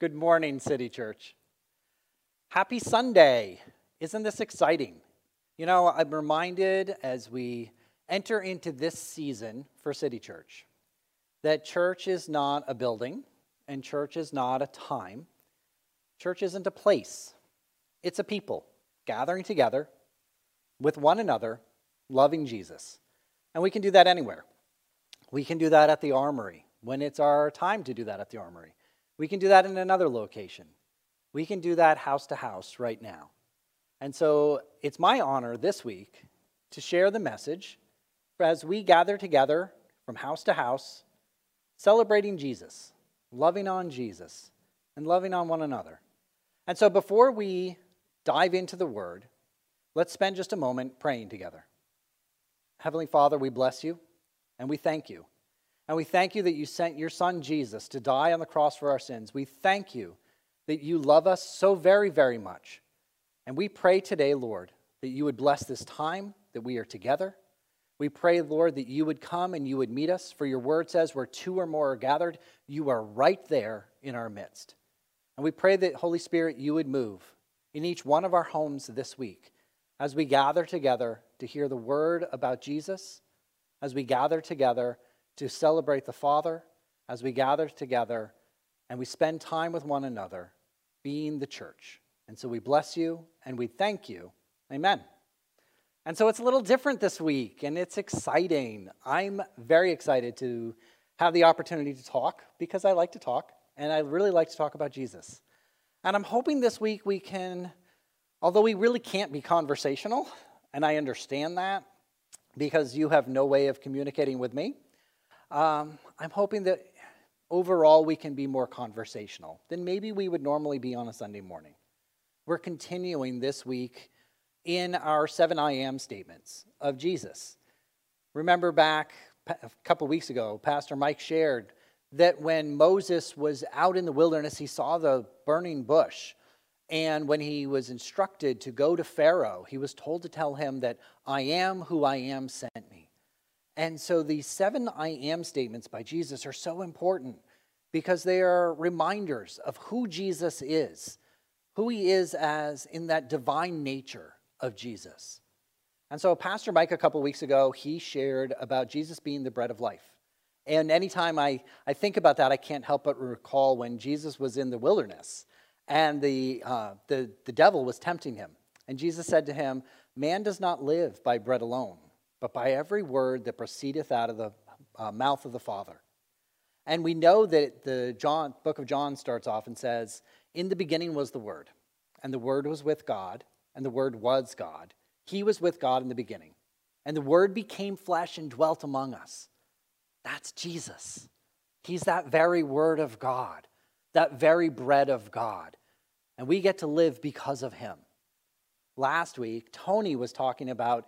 Good morning, City Church. Happy Sunday. Isn't this exciting? You know, I'm reminded as we enter into this season for City Church that church is not a building and church is not a time. Church isn't a place, it's a people gathering together with one another, loving Jesus. And we can do that anywhere. We can do that at the armory when it's our time to do that at the armory. We can do that in another location. We can do that house to house right now. And so it's my honor this week to share the message as we gather together from house to house, celebrating Jesus, loving on Jesus, and loving on one another. And so before we dive into the word, let's spend just a moment praying together. Heavenly Father, we bless you and we thank you and we thank you that you sent your son Jesus to die on the cross for our sins. We thank you that you love us so very, very much. And we pray today, Lord, that you would bless this time that we are together. We pray, Lord, that you would come and you would meet us. For your word says, where two or more are gathered, you are right there in our midst. And we pray that, Holy Spirit, you would move in each one of our homes this week as we gather together to hear the word about Jesus, as we gather together to celebrate the Father as we gather together and we spend time with one another, being the church. And so we bless you and we thank you. Amen. And so it's a little different this week and it's exciting. I'm very excited to have the opportunity to talk because I like to talk and I really like to talk about Jesus. And I'm hoping this week we can, although we really can't be conversational, and I understand that because you have no way of communicating with me. Um, I'm hoping that overall we can be more conversational than maybe we would normally be on a Sunday morning. We're continuing this week in our seven I am statements of Jesus. Remember back a couple weeks ago, Pastor Mike shared that when Moses was out in the wilderness, he saw the burning bush. And when he was instructed to go to Pharaoh, he was told to tell him that I am who I am sent me. And so these seven I am statements by Jesus are so important because they are reminders of who Jesus is, who he is as in that divine nature of Jesus. And so, Pastor Mike, a couple weeks ago, he shared about Jesus being the bread of life. And anytime I, I think about that, I can't help but recall when Jesus was in the wilderness and the, uh, the, the devil was tempting him. And Jesus said to him, Man does not live by bread alone but by every word that proceedeth out of the uh, mouth of the Father. And we know that the John, book of John starts off and says, In the beginning was the Word, and the Word was with God, and the Word was God. He was with God in the beginning. And the Word became flesh and dwelt among us. That's Jesus. He's that very Word of God, that very bread of God. And we get to live because of Him. Last week, Tony was talking about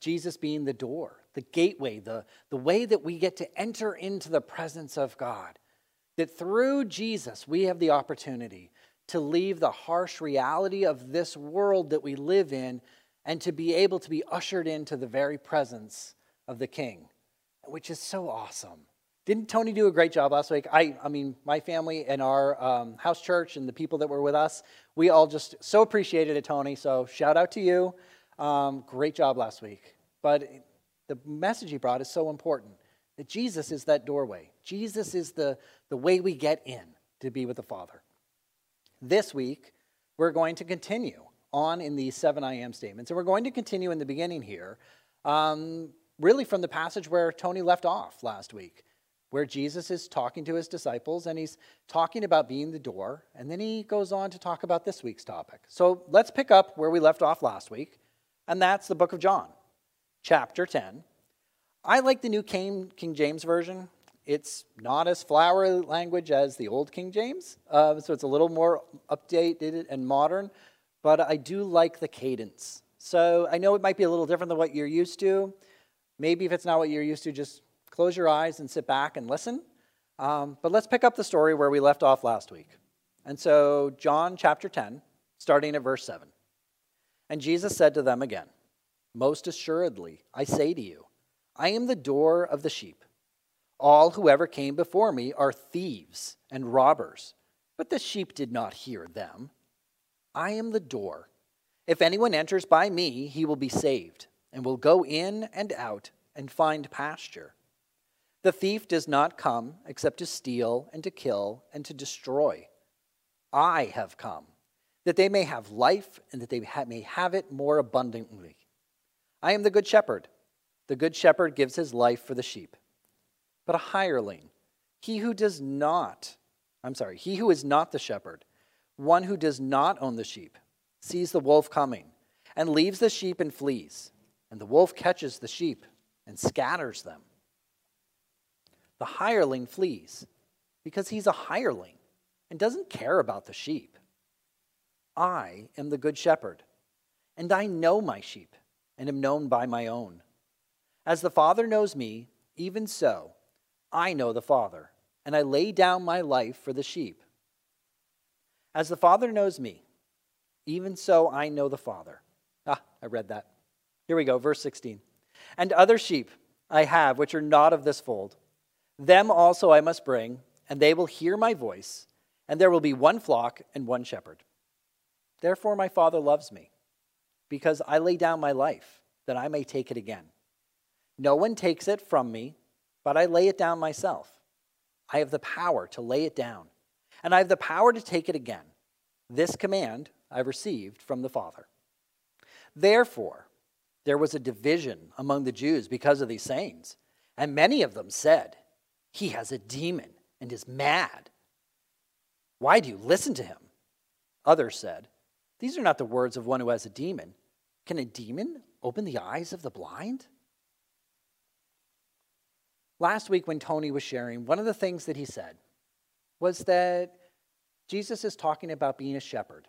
Jesus being the door, the gateway, the, the way that we get to enter into the presence of God. That through Jesus, we have the opportunity to leave the harsh reality of this world that we live in and to be able to be ushered into the very presence of the King, which is so awesome. Didn't Tony do a great job last week? I, I mean, my family and our um, house church and the people that were with us, we all just so appreciated it, Tony. So shout out to you. Um, great job last week. But the message he brought is so important that Jesus is that doorway. Jesus is the, the way we get in to be with the Father. This week, we're going to continue on in these seven I am statements. And we're going to continue in the beginning here, um, really from the passage where Tony left off last week, where Jesus is talking to his disciples and he's talking about being the door. And then he goes on to talk about this week's topic. So let's pick up where we left off last week and that's the book of John, chapter 10. I like the new King, James Version. It's not as flowery language as the old King James, uh, so it's a little more updated and modern, but I do like the cadence. So I know it might be a little different than what you're used to. Maybe if it's not what you're used to, just close your eyes and sit back and listen. Um, but let's pick up the story where we left off last week. And so, John chapter 10, starting at verse 7. And Jesus said to them again, Most assuredly, I say to you, I am the door of the sheep. All who ever came before me are thieves and robbers, But the sheep did not hear them. I am the door. If anyone enters by me, he will be saved, and will go in and out and find pasture. The thief does not come except to steal and to kill and to destroy. I have come that they may have life and that they may have it more abundantly. I am the good shepherd. The good shepherd gives his life for the sheep. But a hireling, he who does not, I'm sorry, he who is not the shepherd, one who does not own the sheep, sees the wolf coming and leaves the sheep and flees. And the wolf catches the sheep and scatters them. The hireling flees because he's a hireling and doesn't care about the sheep. I am the good shepherd, and I know my sheep and am known by my own. As the Father knows me, even so I know the Father, and I lay down my life for the sheep. As the Father knows me, even so I know the Father. Ah, I read that. Here we go, verse 16. And other sheep I have which are not of this fold. Them also I must bring, and they will hear my voice, and there will be one flock and one shepherd. Therefore, my Father loves me, because I lay down my life, that I may take it again. No one takes it from me, but I lay it down myself. I have the power to lay it down, and I have the power to take it again. This command I received from the Father. Therefore, there was a division among the Jews because of these sayings, and many of them said, He has a demon and is mad. Why do you listen to him? Others said, These are not the words of one who has a demon. Can a demon open the eyes of the blind? Last week, when Tony was sharing, one of the things that he said was that Jesus is talking about being a shepherd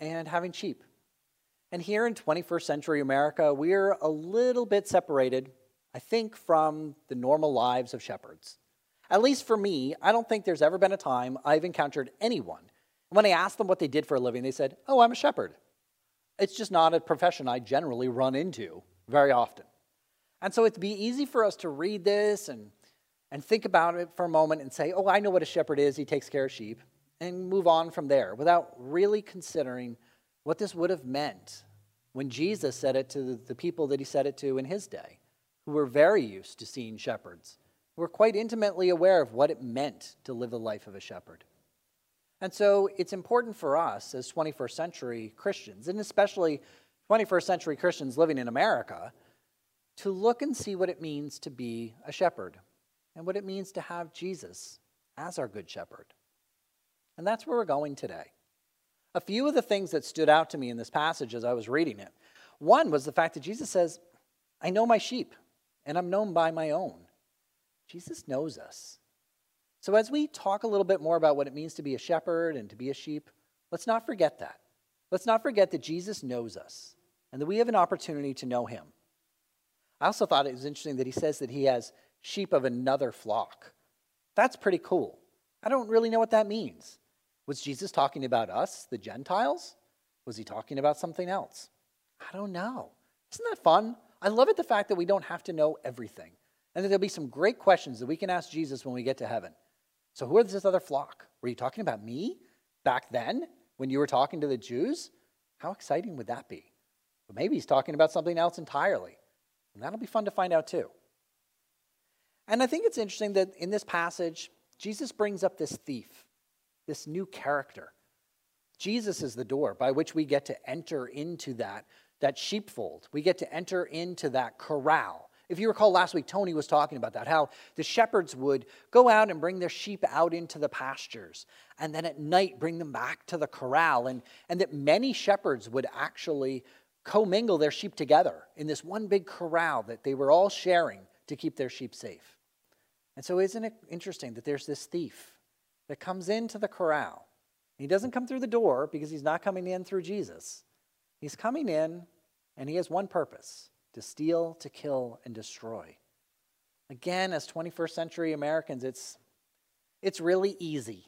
and having sheep. And here in 21st century America, we're a little bit separated, I think, from the normal lives of shepherds. At least for me, I don't think there's ever been a time I've encountered anyone. When I asked them what they did for a living, they said, Oh, I'm a shepherd. It's just not a profession I generally run into very often. And so it'd be easy for us to read this and, and think about it for a moment and say, Oh, I know what a shepherd is. He takes care of sheep and move on from there without really considering what this would have meant when Jesus said it to the people that he said it to in his day, who were very used to seeing shepherds, who were quite intimately aware of what it meant to live the life of a shepherd. And so it's important for us as 21st century Christians, and especially 21st century Christians living in America, to look and see what it means to be a shepherd and what it means to have Jesus as our good shepherd. And that's where we're going today. A few of the things that stood out to me in this passage as I was reading it one was the fact that Jesus says, I know my sheep, and I'm known by my own. Jesus knows us. So, as we talk a little bit more about what it means to be a shepherd and to be a sheep, let's not forget that. Let's not forget that Jesus knows us and that we have an opportunity to know him. I also thought it was interesting that he says that he has sheep of another flock. That's pretty cool. I don't really know what that means. Was Jesus talking about us, the Gentiles? Was he talking about something else? I don't know. Isn't that fun? I love it the fact that we don't have to know everything and that there'll be some great questions that we can ask Jesus when we get to heaven. So, who is this other flock? Were you talking about me back then when you were talking to the Jews? How exciting would that be? But maybe he's talking about something else entirely. And that'll be fun to find out too. And I think it's interesting that in this passage, Jesus brings up this thief this new character. Jesus is the door by which we get to enter into that, that sheepfold. We get to enter into that corral. If you recall last week, Tony was talking about that, how the shepherds would go out and bring their sheep out into the pastures, and then at night bring them back to the corral, and, and that many shepherds would actually commingle their sheep together in this one big corral that they were all sharing to keep their sheep safe. And so, isn't it interesting that there's this thief that comes into the corral. He doesn't come through the door because he's not coming in through Jesus. He's coming in and he has one purpose to steal, to kill, and destroy. Again, as 21st century Americans, it's, it's really easy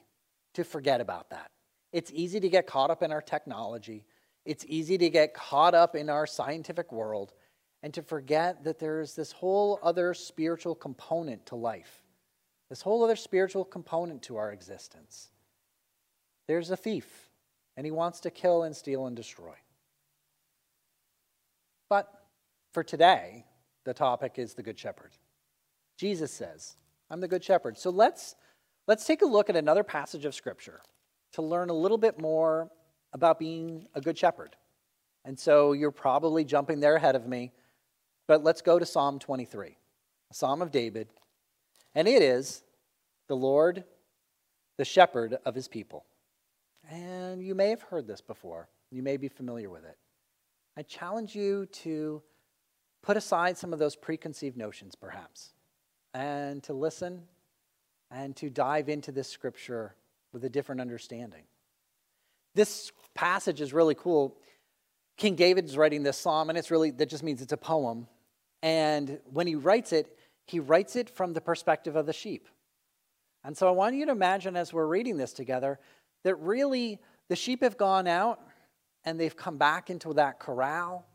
to forget about that. It's easy to get caught up in our technology. It's easy to get caught up in our scientific world and to forget that there's this whole other spiritual component to life this whole other spiritual component to our existence. there's a thief, and he wants to kill and steal and destroy. But for today, the topic is the Good Shepherd. Jesus says, I'm the Good Shepherd. So let's, let's take a look at another passage of Scripture to learn a little bit more about being a Good Shepherd. And so you're probably jumping there ahead of me, but let's go to Psalm 23, a Psalm of David. And it is the Lord, the shepherd of his people. And you may have heard this before, you may be familiar with it. I challenge you to put aside some of those preconceived notions, perhaps, and to listen and to dive into this scripture with a different understanding. This passage is really cool. King David is writing this psalm, and it's really, that just means it's a poem. And when he writes it, he writes it from the perspective of the sheep. And so I want you to imagine as we're reading this together that really the sheep have gone out and they've come back into that corral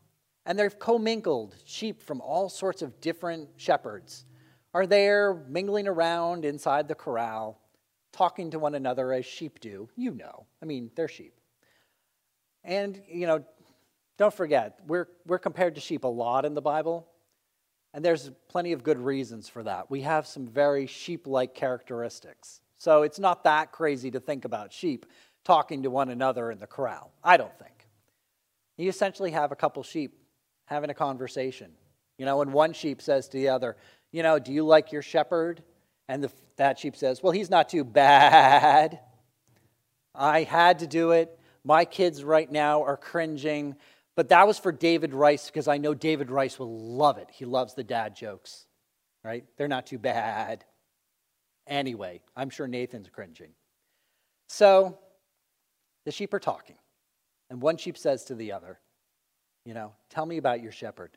and they've commingled. Sheep from all sorts of different shepherds are there mingling around inside the corral, talking to one another as sheep do. You know, I mean, they're sheep. And, you know, don't forget, we're, we're compared to sheep a lot in the Bible, and there's plenty of good reasons for that. We have some very sheep like characteristics. So it's not that crazy to think about sheep talking to one another in the corral, I don't think. You essentially have a couple sheep having a conversation. You know, and one sheep says to the other, You know, do you like your shepherd? And the, that sheep says, Well, he's not too bad. I had to do it. My kids right now are cringing. But that was for David Rice because I know David Rice will love it. He loves the dad jokes, right? They're not too bad. Anyway, I'm sure Nathan's cringing. So the sheep are talking. And one sheep says to the other, you know, tell me about your shepherd.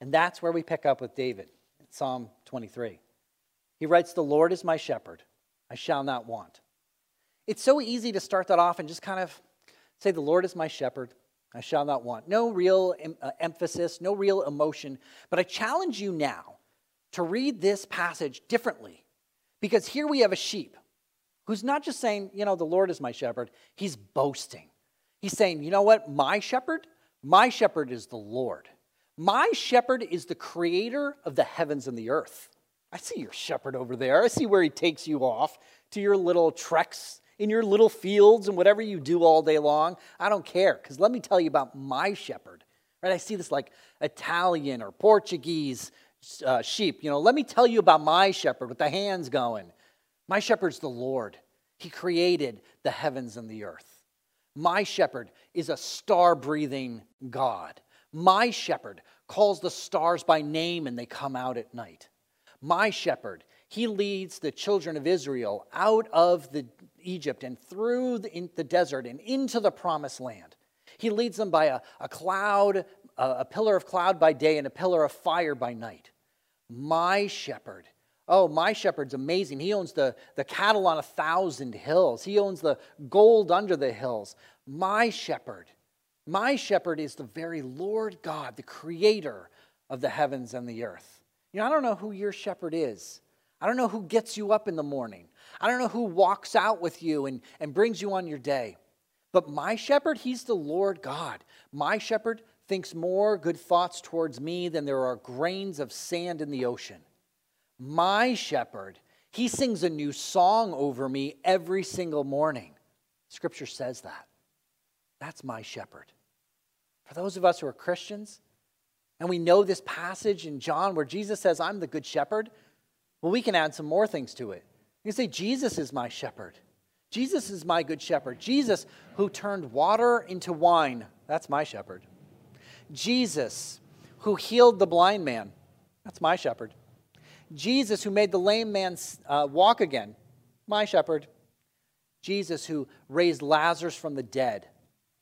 And that's where we pick up with David, in Psalm 23. He writes, The Lord is my shepherd, I shall not want. It's so easy to start that off and just kind of say, The Lord is my shepherd, I shall not want. No real uh, emphasis, no real emotion. But I challenge you now to read this passage differently because here we have a sheep who's not just saying, You know, the Lord is my shepherd, he's boasting. He's saying, You know what, my shepherd? My shepherd is the Lord. My shepherd is the creator of the heavens and the earth. I see your shepherd over there. I see where he takes you off to your little treks in your little fields and whatever you do all day long. I don't care because let me tell you about my shepherd. Right? I see this like Italian or Portuguese uh, sheep. You know, let me tell you about my shepherd with the hands going. My shepherd's the Lord. He created the heavens and the earth. My shepherd is a star breathing God. My shepherd calls the stars by name and they come out at night. My shepherd, he leads the children of Israel out of the Egypt and through the, the desert and into the promised land. He leads them by a, a cloud, a, a pillar of cloud by day and a pillar of fire by night. My shepherd, Oh, my shepherd's amazing. He owns the, the cattle on a thousand hills, he owns the gold under the hills. My shepherd, my shepherd is the very Lord God, the creator of the heavens and the earth. You know, I don't know who your shepherd is. I don't know who gets you up in the morning. I don't know who walks out with you and, and brings you on your day. But my shepherd, he's the Lord God. My shepherd thinks more good thoughts towards me than there are grains of sand in the ocean my shepherd. He sings a new song over me every single morning. Scripture says that. That's my shepherd. For those of us who are Christians, and we know this passage in John where Jesus says, I'm the good shepherd, well, we can add some more things to it. You can say, Jesus is my shepherd. Jesus is my good shepherd. Jesus, who turned water into wine, that's my shepherd. Jesus, who healed the blind man, that's my shepherd. Jesus, who made the lame man uh, walk again, my shepherd. Jesus, who raised Lazarus from the dead,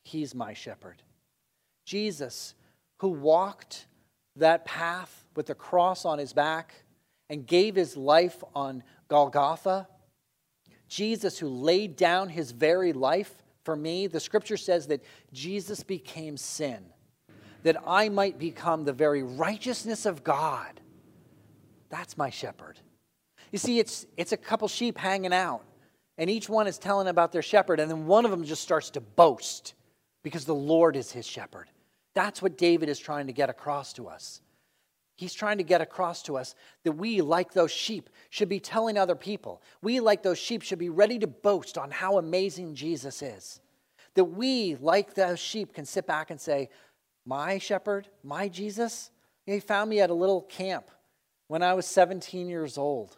he's my shepherd. Jesus, who walked that path with the cross on his back and gave his life on Golgotha. Jesus, who laid down his very life for me. The scripture says that Jesus became sin, that I might become the very righteousness of God. That's my shepherd. You see, it's, it's a couple sheep hanging out, And each one is telling about their shepherd, and then one of them just starts to boast because the Lord is his shepherd. That's what David is trying to get across to us. He's trying to get across to us that we, like those sheep, should be telling other people. We, like those sheep, should be ready to boast on how amazing Jesus is. That we, like those sheep, can sit back and say, My shepherd, my Jesus, he found me at a little camp when I was 17 years old.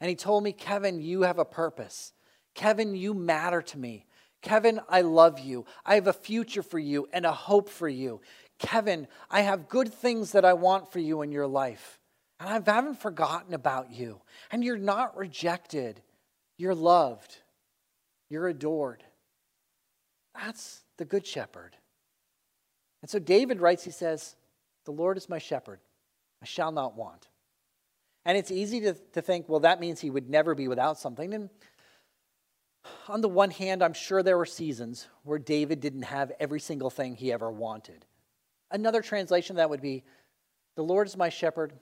And he told me, Kevin, you have a purpose. Kevin, you matter to me. Kevin, I love you. I have a future for you and a hope for you. Kevin, I have good things that I want for you in your life. And I haven't forgotten about you. And you're not rejected. You're loved. You're adored. That's the good shepherd. And so David writes, he says, The Lord is my shepherd. I shall not want. And it's easy to, to think, well, that means he would never be without something. And on the one hand, I'm sure there were seasons where David didn't have every single thing he ever wanted. Another translation that would be The Lord is my shepherd.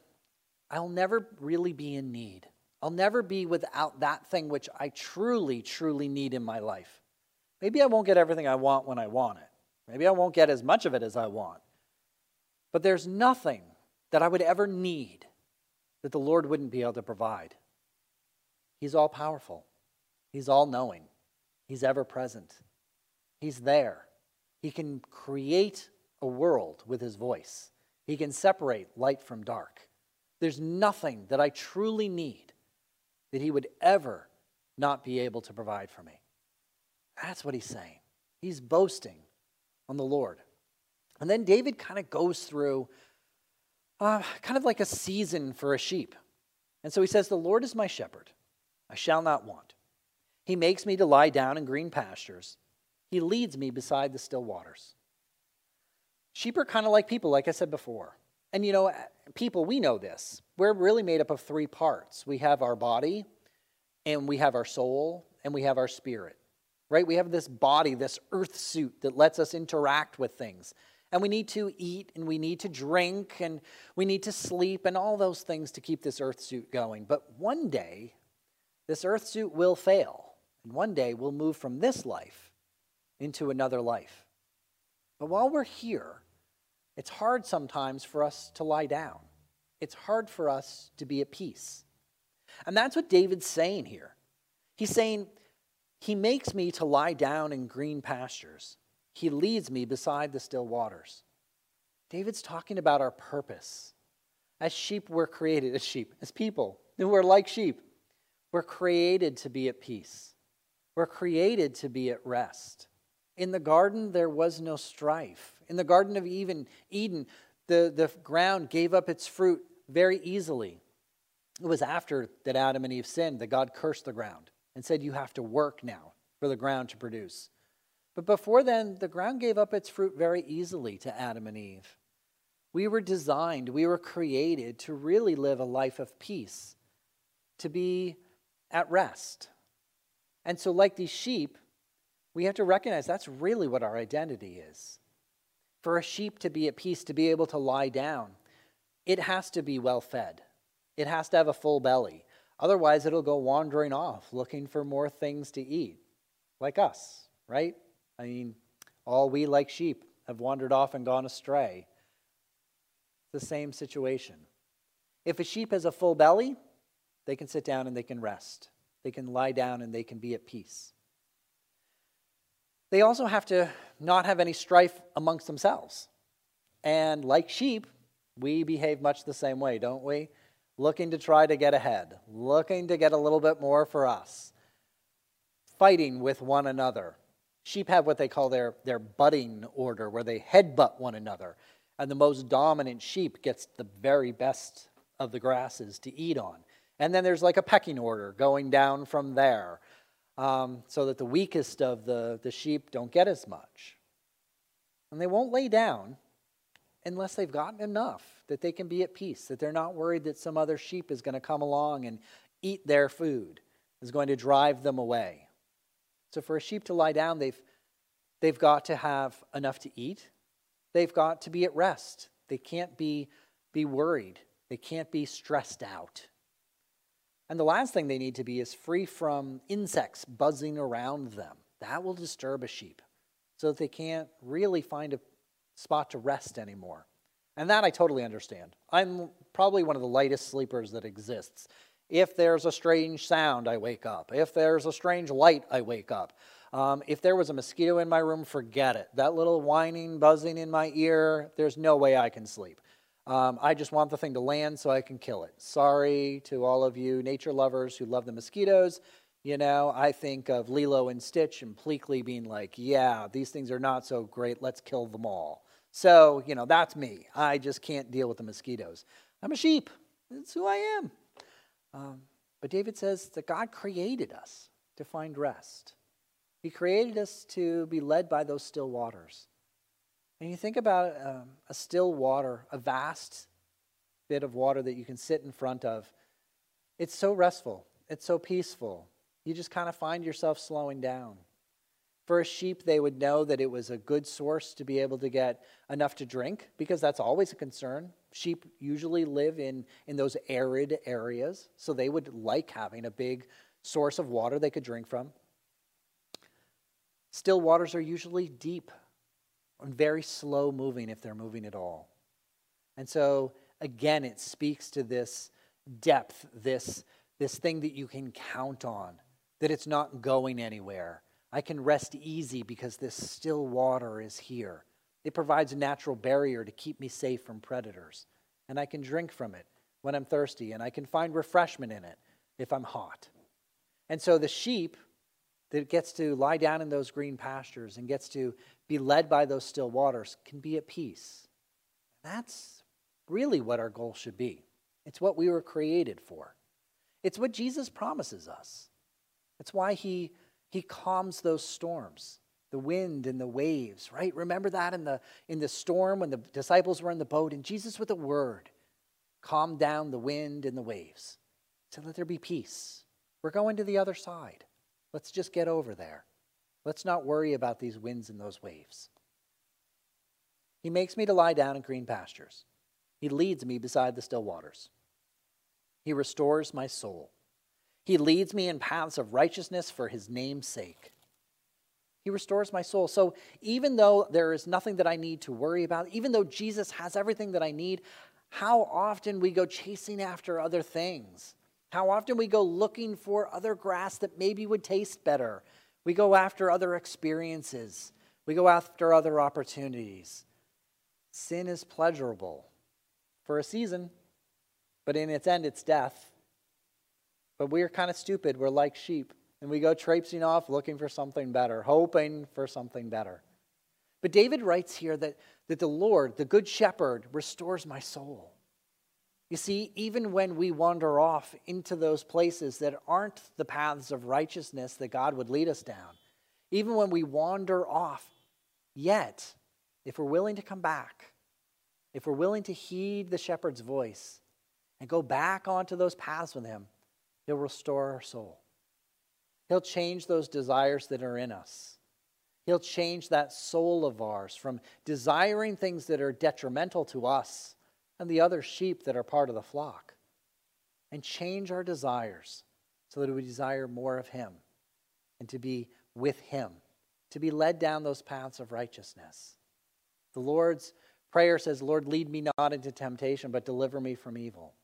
I'll never really be in need. I'll never be without that thing which I truly, truly need in my life. Maybe I won't get everything I want when I want it. Maybe I won't get as much of it as I want. But there's nothing that I would ever need that the Lord wouldn't be able to provide. He's all powerful, He's all knowing, He's ever present, He's there. He can create a world with his voice. He can separate light from dark. There's nothing that I truly need that he would ever not be able to provide for me. That's what he's saying. He's boasting on the Lord. And then David kind of goes through uh, kind of like a season for a sheep. And so he says, The Lord is my shepherd. I shall not want. He makes me to lie down in green pastures. He leads me beside the still waters. Sheep are kind of like people, like I said before. And you know, people, we know this. We're really made up of three parts we have our body, and we have our soul, and we have our spirit, right? We have this body, this earth suit that lets us interact with things. And we need to eat, and we need to drink, and we need to sleep, and all those things to keep this earth suit going. But one day, this earth suit will fail. And one day, we'll move from this life into another life. But while we're here, it's hard sometimes for us to lie down. It's hard for us to be at peace. And that's what David's saying here. He's saying, He makes me to lie down in green pastures, He leads me beside the still waters. David's talking about our purpose. As sheep, we're created, as sheep, as people, who are like sheep. We're created to be at peace. We're created to be at rest. In the garden, there was no strife. In the Garden of Eden, Eden the, the ground gave up its fruit very easily. It was after that Adam and Eve sinned that God cursed the ground and said, You have to work now for the ground to produce. But before then, the ground gave up its fruit very easily to Adam and Eve. We were designed, we were created to really live a life of peace, to be at rest. And so, like these sheep, we have to recognize that's really what our identity is. For a sheep to be at peace, to be able to lie down, it has to be well fed. It has to have a full belly. Otherwise, it'll go wandering off looking for more things to eat, like us, right? I mean, all we, like sheep, have wandered off and gone astray. The same situation. If a sheep has a full belly, they can sit down and they can rest. They can lie down and they can be at peace. They also have to not have any strife amongst themselves. And like sheep, we behave much the same way, don't we? Looking to try to get ahead, looking to get a little bit more for us, fighting with one another. Sheep have what they call their, their butting order, where they headbutt one another. And the most dominant sheep gets the very best of the grasses to eat on. And then there's like a pecking order going down from there um, so that the weakest of the, the sheep don't get as much. And they won't lay down unless they've gotten enough that they can be at peace, that they're not worried that some other sheep is going to come along and eat their food, is going to drive them away. So for a sheep to lie down, they've, they've got to have enough to eat. They've got to be at rest. They can't be, be worried. They can't be stressed out. And the last thing they need to be is free from insects buzzing around them. That will disturb a sheep so that they can't really find a spot to rest anymore. And that I totally understand. I'm probably one of the lightest sleepers that exists. If there's a strange sound, I wake up. If there's a strange light, I wake up. Um, if there was a mosquito in my room, forget it. That little whining, buzzing in my ear, there's no way I can sleep. Um, I just want the thing to land so I can kill it. Sorry to all of you nature lovers who love the mosquitoes. You know, I think of Lilo and Stitch and Pleakley being like, yeah, these things are not so great. Let's kill them all. So, you know, that's me. I just can't deal with the mosquitoes. I'm a sheep. That's who I am. Um, but David says that God created us to find rest. He created us to be led by those still waters. And you think about um, a still water, a vast bit of water that you can sit in front of. It's so restful, it's so peaceful. You just kind of find yourself slowing down. For a sheep, they would know that it was a good source to be able to get enough to drink because that's always a concern. Sheep usually live in, in those arid areas, so they would like having a big source of water they could drink from. Still waters are usually deep and very slow moving if they're moving at all. And so, again, it speaks to this depth, this, this thing that you can count on, that it's not going anywhere. I can rest easy because this still water is here. It provides a natural barrier to keep me safe from predators. And I can drink from it when I'm thirsty, and I can find refreshment in it if I'm hot. And so the sheep that gets to lie down in those green pastures and gets to be led by those still waters can be at peace. That's really what our goal should be. It's what we were created for. It's what Jesus promises us. It's why he, he calms those storms, the wind and the waves, right? Remember that in the, in the storm when the disciples were in the boat, and Jesus, with a word, calmed down the wind and the waves. So let there be peace. We're going to the other side. Let's just get over there. Let's not worry about these winds and those waves. He makes me to lie down in green pastures. He leads me beside the still waters. He restores my soul. He leads me in paths of righteousness for his name's sake. He restores my soul. So even though there is nothing that I need to worry about, even though Jesus has everything that I need, how often we go chasing after other things. How often we go looking for other grass that maybe would taste better, we go after other experiences, we go after other opportunities. Sin is pleasurable for a season, but in its end, it's death. But we're kind of stupid. We're like sheep, and we go traipsing off looking for something better, hoping for something better. But David writes here that, that the Lord, the Good Shepherd, restores my soul. You see, even when we wander off into those places that aren't the paths of righteousness that God would lead us down, even when we wander off, yet, if we're willing to come back, if we're willing to heed the shepherd's voice and go back onto those paths with him, he'll restore our soul. He'll change those desires that are in us. He'll change that soul of ours from desiring things that are detrimental to us and the other sheep that are part of the flock, and change our desires so that we desire more of Him and to be with Him, to be led down those paths of righteousness. The Lord's prayer says, Lord, lead me not into temptation, but deliver me from evil.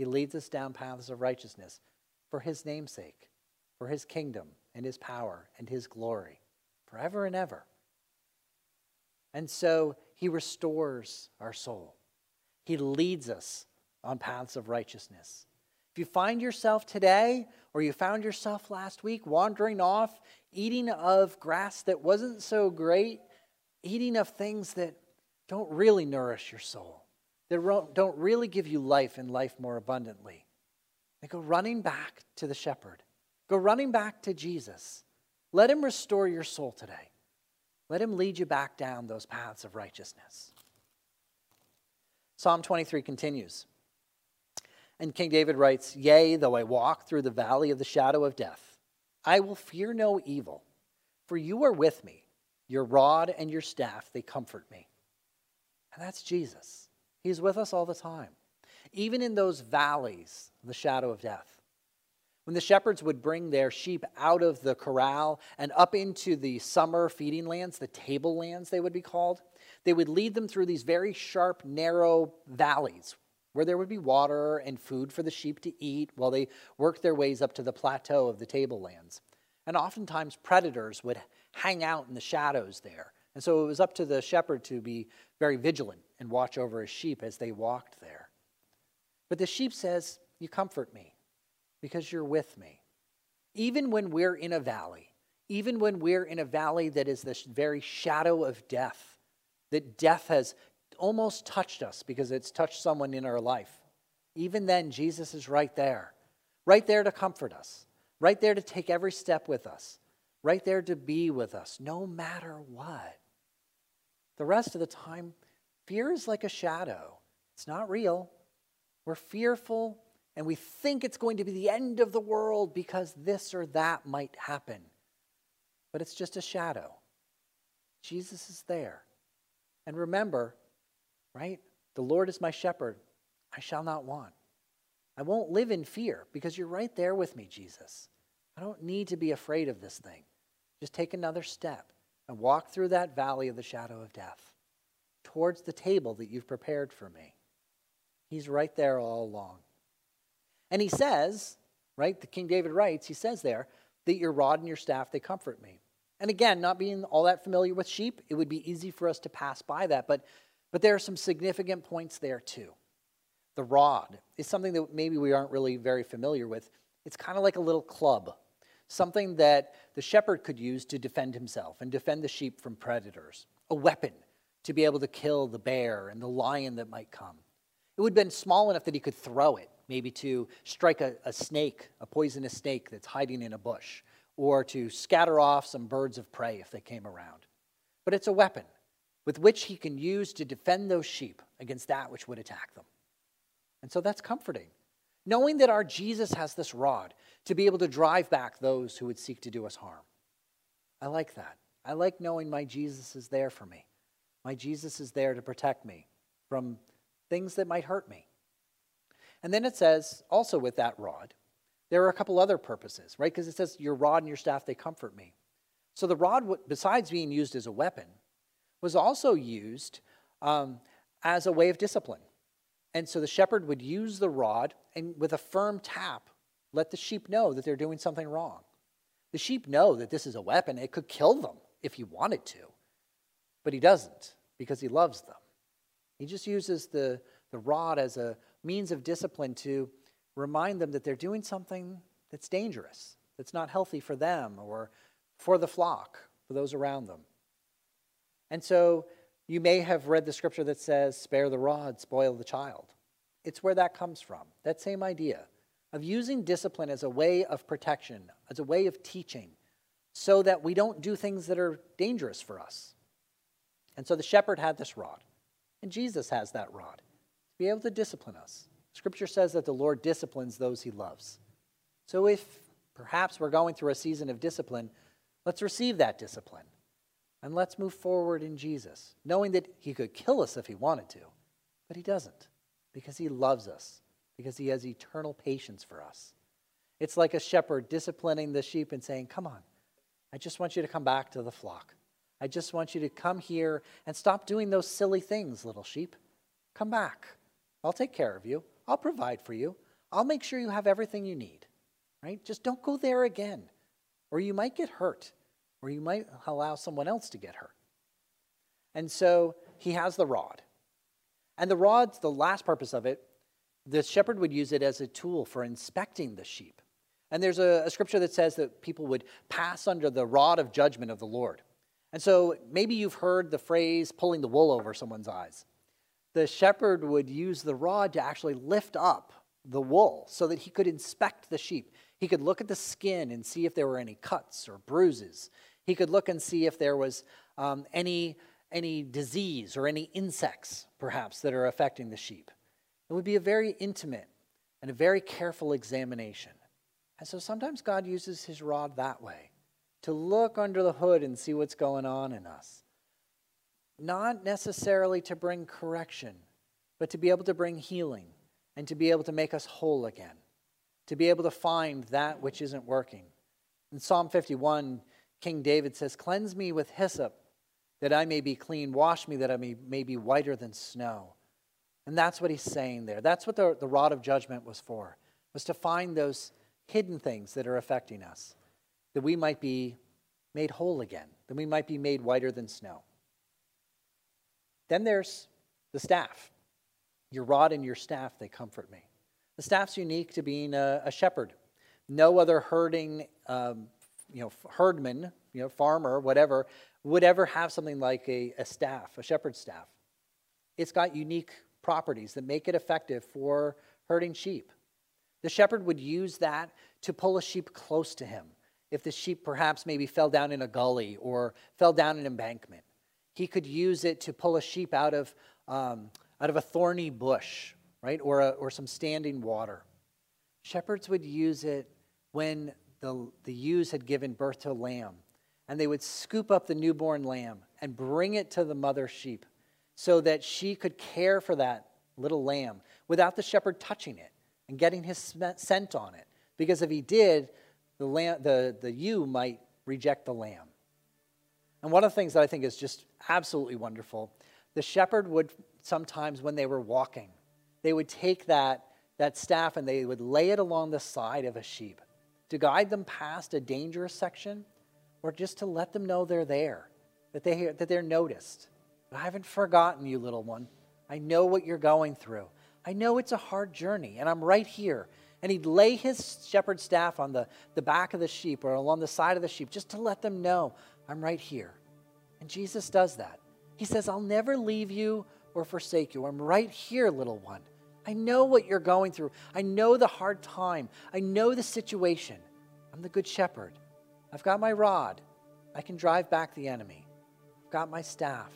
He leads us down paths of righteousness for His namesake, for His kingdom and His power and His glory, forever and ever. And so He restores our soul. He leads us on paths of righteousness. If you find yourself today, or you found yourself last week wandering off, eating of grass that wasn't so great, eating of things that don't really nourish your soul, that don't really give you life and life more abundantly, then go running back to the shepherd. Go running back to Jesus. Let him restore your soul today. Let him lead you back down those paths of righteousness. Psalm 23 continues. And King David writes, Yea, though I walk through the valley of the shadow of death, I will fear no evil, for you are with me. Your rod and your staff, they comfort me. And that's Jesus. He's with us all the time. Even in those valleys, the shadow of death, When the shepherds would bring their sheep out of the corral and up into the summer feeding lands, the tablelands they would be called, they would lead them through these very sharp, narrow valleys where there would be water and food for the sheep to eat while they worked their ways up to the plateau of the tablelands. And oftentimes, predators would hang out in the shadows there. And so it was up to the shepherd to be very vigilant and watch over his sheep as they walked there. But the sheep says, You comfort me because you're with me. Even when we're in a valley, even when we're in a valley that is this very shadow of death, that death has almost touched us because it's touched someone in our life, even then, Jesus is right there, right there to comfort us, right there to take every step with us, right there to be with us, no matter what. The rest of the time, fear is like a shadow. It's not real. We're fearful and we think it's going to be the end of the world because this or that might happen. But it's just a shadow. Jesus is there. And remember, right? The Lord is my shepherd. I shall not want. I won't live in fear because you're right there with me, Jesus. I don't need to be afraid of this thing. Just take another step and walk through that valley of the shadow of death towards the table that you've prepared for me. He's right there all along. And he says, right, the King David writes, he says there, that your rod and your staff, they comfort me. And again, not being all that familiar with sheep, it would be easy for us to pass by that. But, but there are some significant points there too. The rod is something that maybe we aren't really very familiar with. It's kind of like a little club, something that the shepherd could use to defend himself and defend the sheep from predators, a weapon to be able to kill the bear and the lion that might come. It would have been small enough that he could throw it, maybe to strike a, a snake, a poisonous snake that's hiding in a bush, or to scatter off some birds of prey if they came around. But it's a weapon with which he can use to defend those sheep against that which would attack them. And so that's comforting. Knowing that our Jesus has this rod to be able to drive back those who would seek to do us harm. I like that. I like knowing my Jesus is there for me. My Jesus is there to protect me from things that might hurt me. And then it says, also with that rod, there are a couple other purposes, right? Because it says, Your rod and your staff, they comfort me. So the rod, besides being used as a weapon, was also used um, as a way of discipline. And so the shepherd would use the rod and with a firm tap, let the sheep know that they're doing something wrong. The sheep know that this is a weapon, it could kill them if he wanted to. But he doesn't because he loves them. He just uses the, the rod as a means of discipline to remind them that they're doing something that's dangerous, that's not healthy for them or for the flock, for those around them. And so you may have read the scripture that says, Spare the rod, spoil the child. It's where that comes from, that same idea of using discipline as a way of protection, as a way of teaching, so that we don't do things that are dangerous for us. And so the shepherd had this rod, and Jesus has that rod to be able to discipline us. Scripture says that the Lord disciplines those he loves. So if perhaps we're going through a season of discipline, let's receive that discipline and let's move forward in Jesus, knowing that he could kill us if he wanted to, but he doesn't because he loves us, because he has eternal patience for us. It's like a shepherd disciplining the sheep and saying, Come on, I just want you to come back to the flock. I just want you to come here and stop doing those silly things, little sheep. Come back. I'll take care of you. I'll provide for you. I'll make sure you have everything you need. Right? Just don't go there again. Or you might get hurt, or you might allow someone else to get hurt. And so he has the rod. And the rod's the last purpose of it. The shepherd would use it as a tool for inspecting the sheep. And there's a, a scripture that says that people would pass under the rod of judgment of the Lord. And so maybe you've heard the phrase pulling the wool over someone's eyes. The shepherd would use the rod to actually lift up the wool so that he could inspect the sheep. He could look at the skin and see if there were any cuts or bruises. He could look and see if there was um, any, any disease or any insects, perhaps, that are affecting the sheep. It would be a very intimate and a very careful examination. And so sometimes God uses his rod that way to look under the hood and see what's going on in us. Not necessarily to bring correction, but to be able to bring healing and to be able to make us whole again, to be able to find that which isn't working. In Psalm 51, King David says, Cleanse me with hyssop, that I may be clean. Wash me, that I may, may be whiter than snow. And that's what he's saying there. That's what the, the rod of judgment was for, was to find those hidden things that are affecting us, that we might be made whole again, that we might be made whiter than snow. Then there's the staff. Your rod and your staff, they comfort me. The staff's unique to being a, a shepherd. No other herding, um, you know, herdman, you know, farmer, whatever, would ever have something like a, a staff, a shepherd's staff. It's got unique properties that make it effective for herding sheep. The shepherd would use that to pull a sheep close to him. If the sheep perhaps maybe fell down in a gully or fell down an embankment, he could use it to pull a sheep out of, um, out of a thorny bush, right, or, a, or some standing water. Shepherds would use it when the, the ewes had given birth to a lamb, and they would scoop up the newborn lamb and bring it to the mother sheep so that she could care for that little lamb without the shepherd touching it and getting his scent on it. Because if he did, the, lamb, the, the ewe might reject the lamb. And one of the things that I think is just absolutely wonderful, the shepherd would sometimes, when they were walking, they would take that, that staff and they would lay it along the side of a sheep to guide them past a dangerous section or just to let them know they're there, that, they, that they're noticed. I haven't forgotten you, little one. I know what you're going through. I know it's a hard journey, and I'm right here. And he'd lay his shepherd staff on the, the back of the sheep or along the side of the sheep just to let them know, I'm right here. And Jesus does that. He says, I'll never leave you or forsake you. I'm right here, little one. I know what you're going through. I know the hard time. I know the situation. I'm the good shepherd. I've got my rod. I can drive back the enemy. I've got my staff.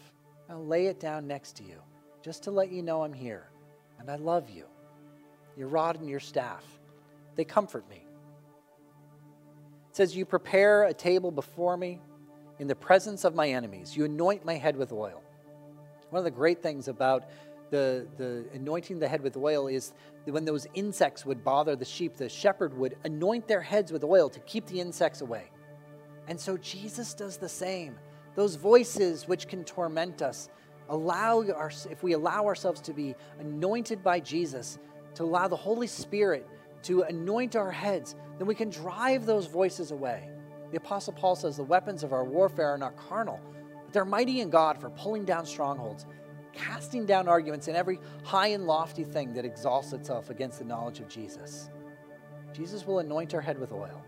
I'll lay it down next to you just to let you know I'm here. And I love you. Your rod and your staff, they comfort me. It says, You prepare a table before me in the presence of my enemies. You anoint my head with oil. One of the great things about the, the anointing the head with oil is when those insects would bother the sheep, the shepherd would anoint their heads with oil to keep the insects away. And so Jesus does the same. Those voices which can torment us, allow our, if we allow ourselves to be anointed by Jesus, to allow the Holy Spirit to anoint our heads, then we can drive those voices away. The Apostle Paul says the weapons of our warfare are not carnal, but they're mighty in God for pulling down strongholds, casting down arguments and every high and lofty thing that exalts itself against the knowledge of Jesus. Jesus will anoint our head with oil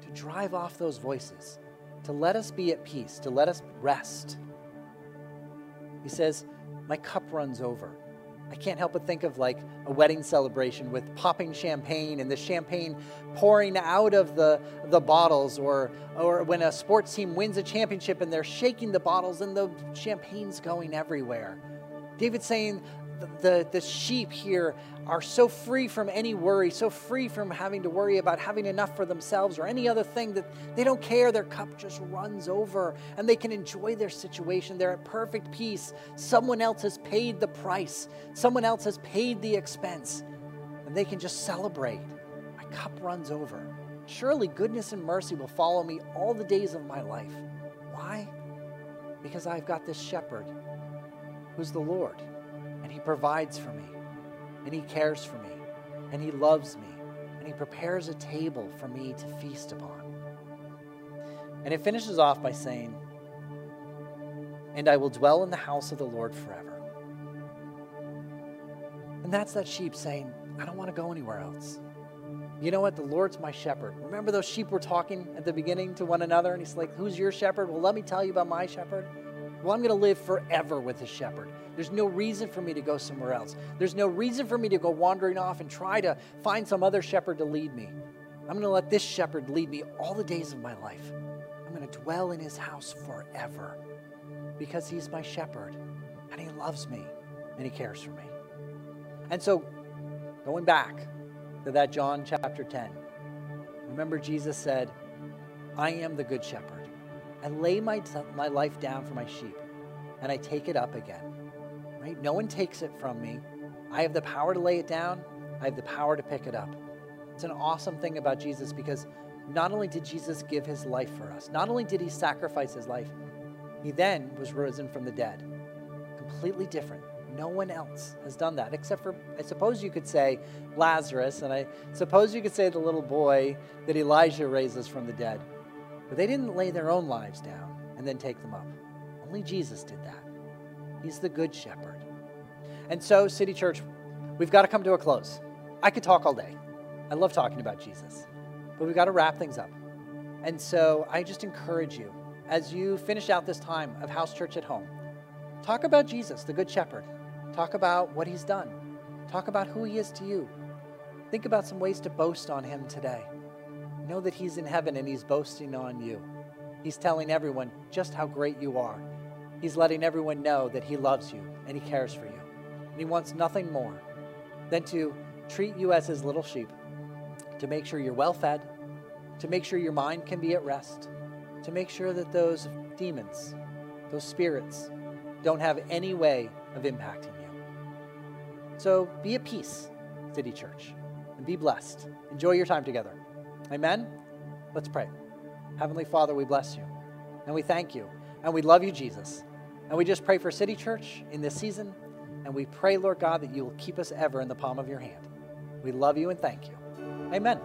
to drive off those voices to let us be at peace, to let us rest. He says, My cup runs over. I can't help but think of like a wedding celebration with popping champagne and the champagne pouring out of the, the bottles, or, or when a sports team wins a championship and they're shaking the bottles and the champagne's going everywhere. David's saying, the, the sheep here are so free from any worry, so free from having to worry about having enough for themselves or any other thing that they don't care. Their cup just runs over and they can enjoy their situation. They're at perfect peace. Someone else has paid the price, someone else has paid the expense, and they can just celebrate. My cup runs over. Surely goodness and mercy will follow me all the days of my life. Why? Because I've got this shepherd who's the Lord and He provides for me, and He cares for me, and He loves me, and He prepares a table for me to feast upon. And it finishes off by saying, And I will dwell in the house of the Lord forever. And that's that sheep saying, I don't want to go anywhere else. You know what? The Lord's my shepherd. Remember those sheep were talking at the beginning to one another? And he's like, Who's your shepherd? Well, let me tell you about my shepherd. Well, I'm going to live forever with the shepherd. There's no reason for me to go somewhere else. There's no reason for me to go wandering off and try to find some other shepherd to lead me. I'm going to let this shepherd lead me all the days of my life. I'm going to dwell in his house forever because he's my shepherd and he loves me and he cares for me. And so, going back to that John chapter 10, remember Jesus said, I am the good shepherd. I lay my, my life down for my sheep and I take it up again. Right? No one takes it from me. I have the power to lay it down, I have the power to pick it up. It's an awesome thing about Jesus because not only did Jesus give his life for us, not only did he sacrifice his life, he then was risen from the dead. Completely different. No one else has done that except for, I suppose you could say, Lazarus, and I suppose you could say the little boy that Elijah raises from the dead. But they didn't lay their own lives down and then take them up. Only Jesus did that. He's the good shepherd. And so, City Church, we've got to come to a close. I could talk all day. I love talking about Jesus, but we've got to wrap things up. And so, I just encourage you as you finish out this time of house church at home, talk about Jesus, the Good Shepherd. Talk about what he's done. Talk about who he is to you. Think about some ways to boast on him today. Know that he's in heaven and he's boasting on you. He's telling everyone just how great you are. He's letting everyone know that he loves you and he cares for you. And he wants nothing more than to treat you as his little sheep, to make sure you're well fed, to make sure your mind can be at rest, to make sure that those demons, those spirits, don't have any way of impacting you. So be at peace, City Church, and be blessed. Enjoy your time together. Amen? Let's pray. Heavenly Father, we bless you and we thank you and we love you, Jesus. And we just pray for City Church in this season. And we pray, Lord God, that you will keep us ever in the palm of your hand. We love you and thank you. Amen.